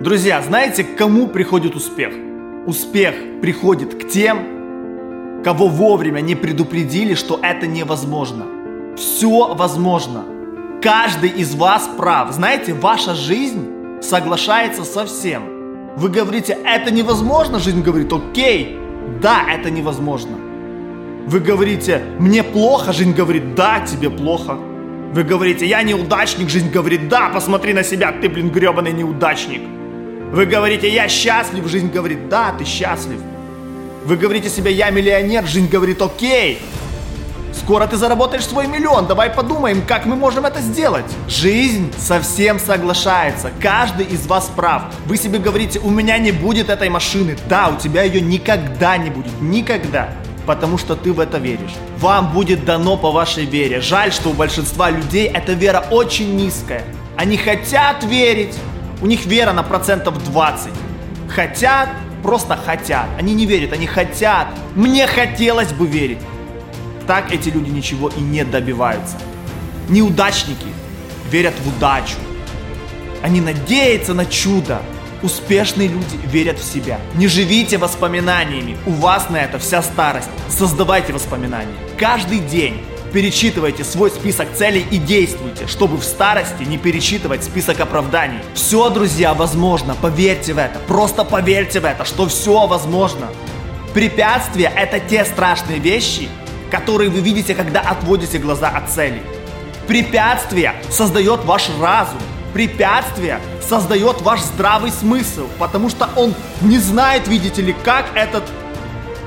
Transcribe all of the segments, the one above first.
Друзья, знаете, к кому приходит успех? Успех приходит к тем, кого вовремя не предупредили, что это невозможно. Все возможно. Каждый из вас прав. Знаете, ваша жизнь соглашается со всем. Вы говорите, это невозможно, жизнь говорит, окей, да, это невозможно. Вы говорите, мне плохо, жизнь говорит, да, тебе плохо. Вы говорите, я неудачник, жизнь говорит, да, посмотри на себя, ты, блин, гребаный неудачник. Вы говорите, я счастлив, жизнь говорит, да, ты счастлив. Вы говорите себе, я миллионер, жизнь говорит, окей, Скоро ты заработаешь свой миллион, давай подумаем, как мы можем это сделать. Жизнь совсем соглашается, каждый из вас прав. Вы себе говорите, у меня не будет этой машины. Да, у тебя ее никогда не будет, никогда потому что ты в это веришь. Вам будет дано по вашей вере. Жаль, что у большинства людей эта вера очень низкая. Они хотят верить, у них вера на процентов 20. Хотят, просто хотят. Они не верят, они хотят. Мне хотелось бы верить. Так эти люди ничего и не добиваются. Неудачники верят в удачу. Они надеются на чудо, Успешные люди верят в себя. Не живите воспоминаниями. У вас на это вся старость. Создавайте воспоминания. Каждый день перечитывайте свой список целей и действуйте, чтобы в старости не перечитывать список оправданий. Все, друзья, возможно. Поверьте в это. Просто поверьте в это, что все возможно. Препятствия – это те страшные вещи, которые вы видите, когда отводите глаза от цели. Препятствия создает ваш разум. Препятствия создает ваш здравый смысл, потому что он не знает, видите ли, как этот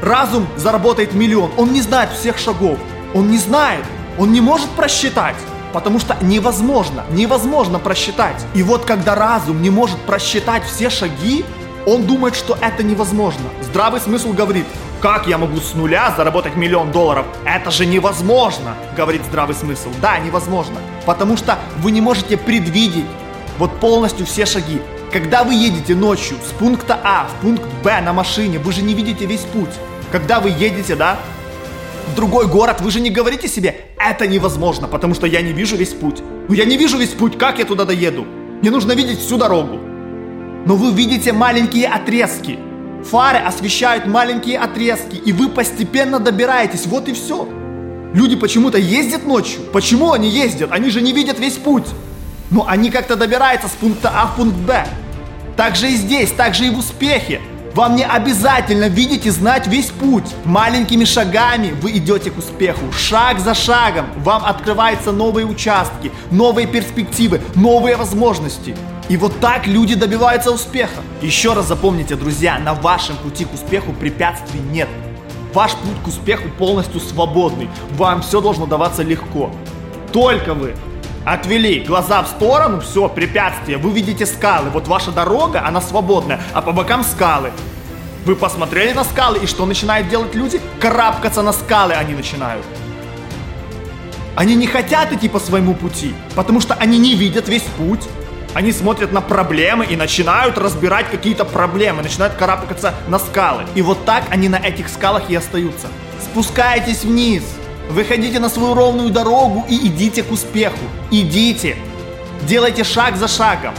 разум заработает миллион. Он не знает всех шагов. Он не знает. Он не может просчитать. Потому что невозможно, невозможно просчитать. И вот когда разум не может просчитать все шаги, он думает, что это невозможно. Здравый смысл говорит, как я могу с нуля заработать миллион долларов? Это же невозможно, говорит здравый смысл. Да, невозможно. Потому что вы не можете предвидеть вот полностью все шаги. Когда вы едете ночью с пункта А в пункт Б на машине, вы же не видите весь путь. Когда вы едете, да, другой город, вы же не говорите себе, это невозможно, потому что я не вижу весь путь. Ну я не вижу весь путь, как я туда доеду? Мне нужно видеть всю дорогу. Но вы видите маленькие отрезки. Фары освещают маленькие отрезки, и вы постепенно добираетесь, вот и все. Люди почему-то ездят ночью. Почему они ездят? Они же не видят весь путь. Но они как-то добираются с пункта А в пункт Б. Так же и здесь, так же и в успехе. Вам не обязательно видеть и знать весь путь. Маленькими шагами вы идете к успеху. Шаг за шагом вам открываются новые участки, новые перспективы, новые возможности. И вот так люди добиваются успеха. Еще раз запомните, друзья, на вашем пути к успеху препятствий нет. Ваш путь к успеху полностью свободный. Вам все должно даваться легко. Только вы Отвели глаза в сторону, все, препятствие. Вы видите скалы. Вот ваша дорога, она свободная, а по бокам скалы. Вы посмотрели на скалы, и что начинают делать люди? Карабкаться на скалы они начинают. Они не хотят идти по своему пути, потому что они не видят весь путь. Они смотрят на проблемы и начинают разбирать какие-то проблемы, начинают карабкаться на скалы. И вот так они на этих скалах и остаются. Спускайтесь вниз, Выходите на свою ровную дорогу и идите к успеху. Идите. Делайте шаг за шагом.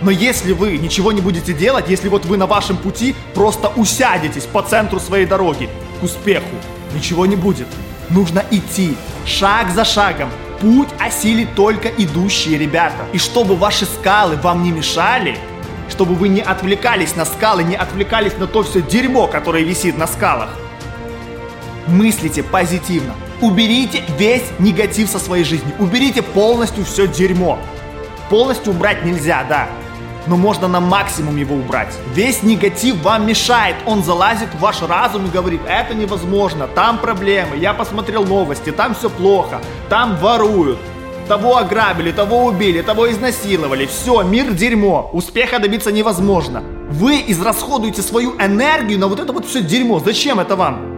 Но если вы ничего не будете делать, если вот вы на вашем пути просто усядетесь по центру своей дороги к успеху, ничего не будет. Нужно идти шаг за шагом. Путь осилит только идущие ребята. И чтобы ваши скалы вам не мешали, чтобы вы не отвлекались на скалы, не отвлекались на то все дерьмо, которое висит на скалах, мыслите позитивно. Уберите весь негатив со своей жизни. Уберите полностью все дерьмо. Полностью убрать нельзя, да. Но можно на максимум его убрать. Весь негатив вам мешает. Он залазит в ваш разум и говорит, это невозможно, там проблемы, я посмотрел новости, там все плохо, там воруют, того ограбили, того убили, того изнасиловали. Все, мир дерьмо. Успеха добиться невозможно. Вы израсходуете свою энергию на вот это вот все дерьмо. Зачем это вам?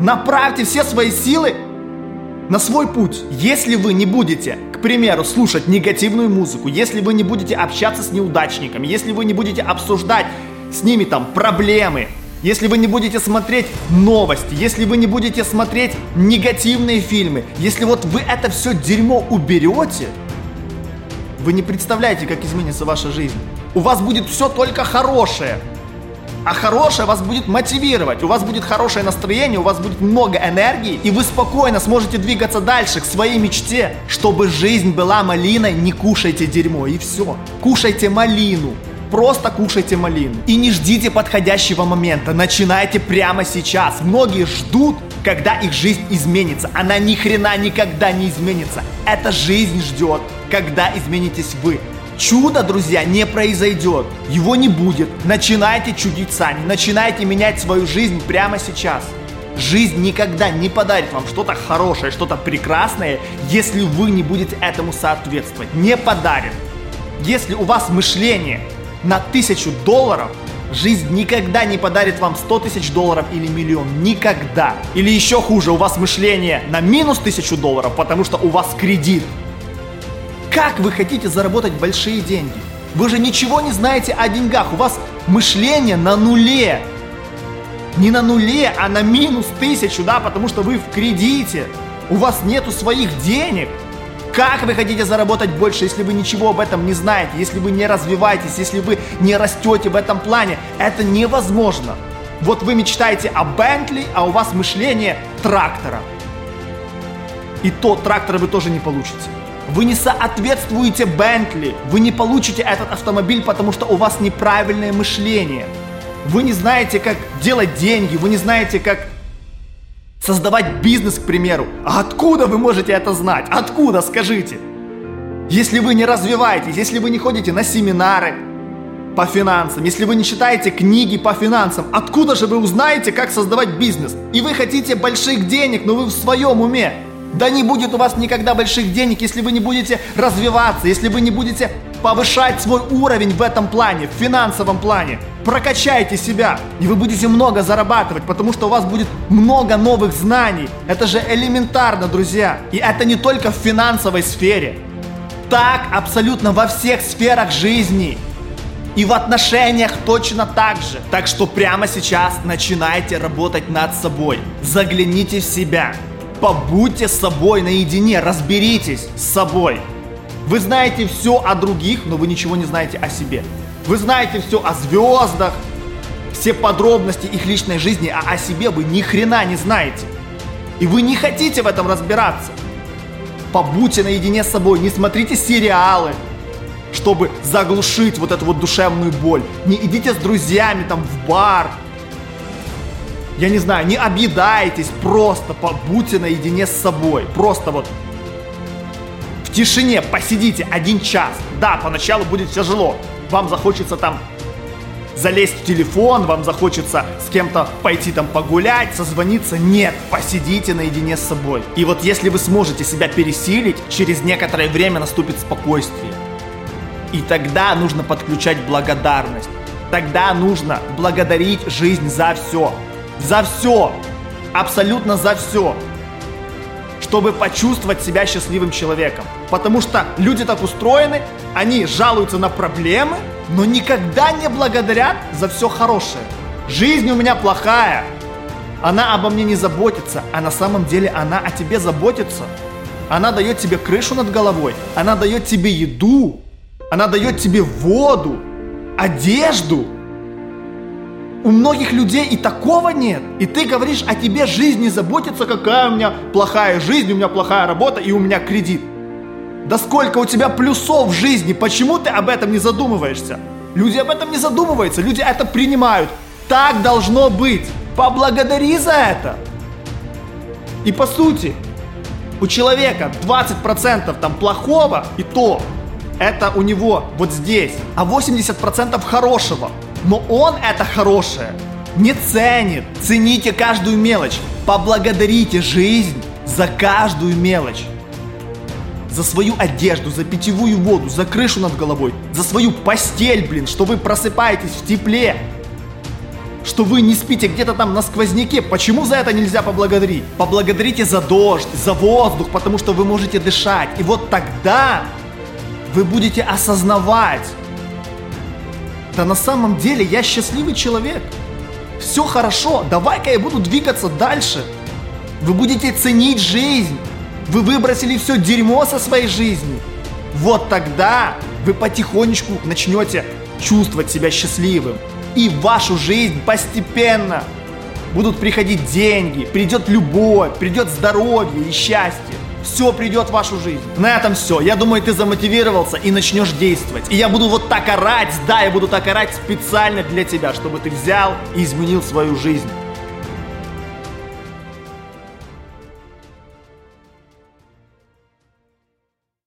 Направьте все свои силы на свой путь. Если вы не будете, к примеру, слушать негативную музыку, если вы не будете общаться с неудачниками, если вы не будете обсуждать с ними там проблемы, если вы не будете смотреть новости, если вы не будете смотреть негативные фильмы, если вот вы это все дерьмо уберете, вы не представляете, как изменится ваша жизнь. У вас будет все только хорошее. А хорошее вас будет мотивировать, у вас будет хорошее настроение, у вас будет много энергии, и вы спокойно сможете двигаться дальше к своей мечте. Чтобы жизнь была малиной, не кушайте дерьмо, и все. Кушайте малину. Просто кушайте малину. И не ждите подходящего момента, начинайте прямо сейчас. Многие ждут, когда их жизнь изменится. Она ни хрена никогда не изменится. Эта жизнь ждет, когда изменитесь вы. Чудо, друзья, не произойдет. Его не будет. Начинайте чудить сами. Начинайте менять свою жизнь прямо сейчас. Жизнь никогда не подарит вам что-то хорошее, что-то прекрасное, если вы не будете этому соответствовать. Не подарит. Если у вас мышление на тысячу долларов, жизнь никогда не подарит вам 100 тысяч долларов или миллион. Никогда. Или еще хуже, у вас мышление на минус тысячу долларов, потому что у вас кредит. Как вы хотите заработать большие деньги? Вы же ничего не знаете о деньгах. У вас мышление на нуле. Не на нуле, а на минус тысячу, да, потому что вы в кредите. У вас нету своих денег. Как вы хотите заработать больше, если вы ничего об этом не знаете, если вы не развиваетесь, если вы не растете в этом плане? Это невозможно. Вот вы мечтаете о Бентли, а у вас мышление трактора. И то трактора вы тоже не получите. Вы не соответствуете Бентли. Вы не получите этот автомобиль, потому что у вас неправильное мышление. Вы не знаете, как делать деньги, вы не знаете, как создавать бизнес, к примеру. А откуда вы можете это знать? Откуда, скажите? Если вы не развиваетесь, если вы не ходите на семинары по финансам, если вы не читаете книги по финансам, откуда же вы узнаете, как создавать бизнес? И вы хотите больших денег, но вы в своем уме. Да не будет у вас никогда больших денег, если вы не будете развиваться, если вы не будете повышать свой уровень в этом плане, в финансовом плане. Прокачайте себя, и вы будете много зарабатывать, потому что у вас будет много новых знаний. Это же элементарно, друзья. И это не только в финансовой сфере. Так абсолютно во всех сферах жизни. И в отношениях точно так же. Так что прямо сейчас начинайте работать над собой. Загляните в себя. Побудьте с собой наедине, разберитесь с собой. Вы знаете все о других, но вы ничего не знаете о себе. Вы знаете все о звездах, все подробности их личной жизни, а о себе вы ни хрена не знаете. И вы не хотите в этом разбираться. Побудьте наедине с собой, не смотрите сериалы, чтобы заглушить вот эту вот душевную боль. Не идите с друзьями там в бар, я не знаю, не объедайтесь, просто побудьте наедине с собой. Просто вот в тишине посидите один час. Да, поначалу будет тяжело. Вам захочется там залезть в телефон, вам захочется с кем-то пойти там погулять, созвониться. Нет, посидите наедине с собой. И вот если вы сможете себя пересилить, через некоторое время наступит спокойствие. И тогда нужно подключать благодарность. Тогда нужно благодарить жизнь за все. За все. Абсолютно за все. Чтобы почувствовать себя счастливым человеком. Потому что люди так устроены, они жалуются на проблемы, но никогда не благодарят за все хорошее. Жизнь у меня плохая. Она обо мне не заботится, а на самом деле она о тебе заботится. Она дает тебе крышу над головой, она дает тебе еду, она дает тебе воду, одежду, у многих людей и такого нет. И ты говоришь, о тебе жизнь не заботится, какая у меня плохая жизнь, у меня плохая работа и у меня кредит. Да сколько у тебя плюсов в жизни, почему ты об этом не задумываешься? Люди об этом не задумываются, люди это принимают. Так должно быть. Поблагодари за это. И по сути, у человека 20% там плохого, и то это у него вот здесь, а 80% хорошего но он это хорошее не ценит. Цените каждую мелочь. Поблагодарите жизнь за каждую мелочь. За свою одежду, за питьевую воду, за крышу над головой, за свою постель, блин, что вы просыпаетесь в тепле, что вы не спите где-то там на сквозняке. Почему за это нельзя поблагодарить? Поблагодарите за дождь, за воздух, потому что вы можете дышать. И вот тогда вы будете осознавать, да на самом деле я счастливый человек. Все хорошо, давай-ка я буду двигаться дальше. Вы будете ценить жизнь. Вы выбросили все дерьмо со своей жизни. Вот тогда вы потихонечку начнете чувствовать себя счастливым. И в вашу жизнь постепенно будут приходить деньги, придет любовь, придет здоровье и счастье. Все придет в вашу жизнь. На этом все. Я думаю, ты замотивировался и начнешь действовать. И я буду вот так орать, да, я буду так орать специально для тебя, чтобы ты взял и изменил свою жизнь.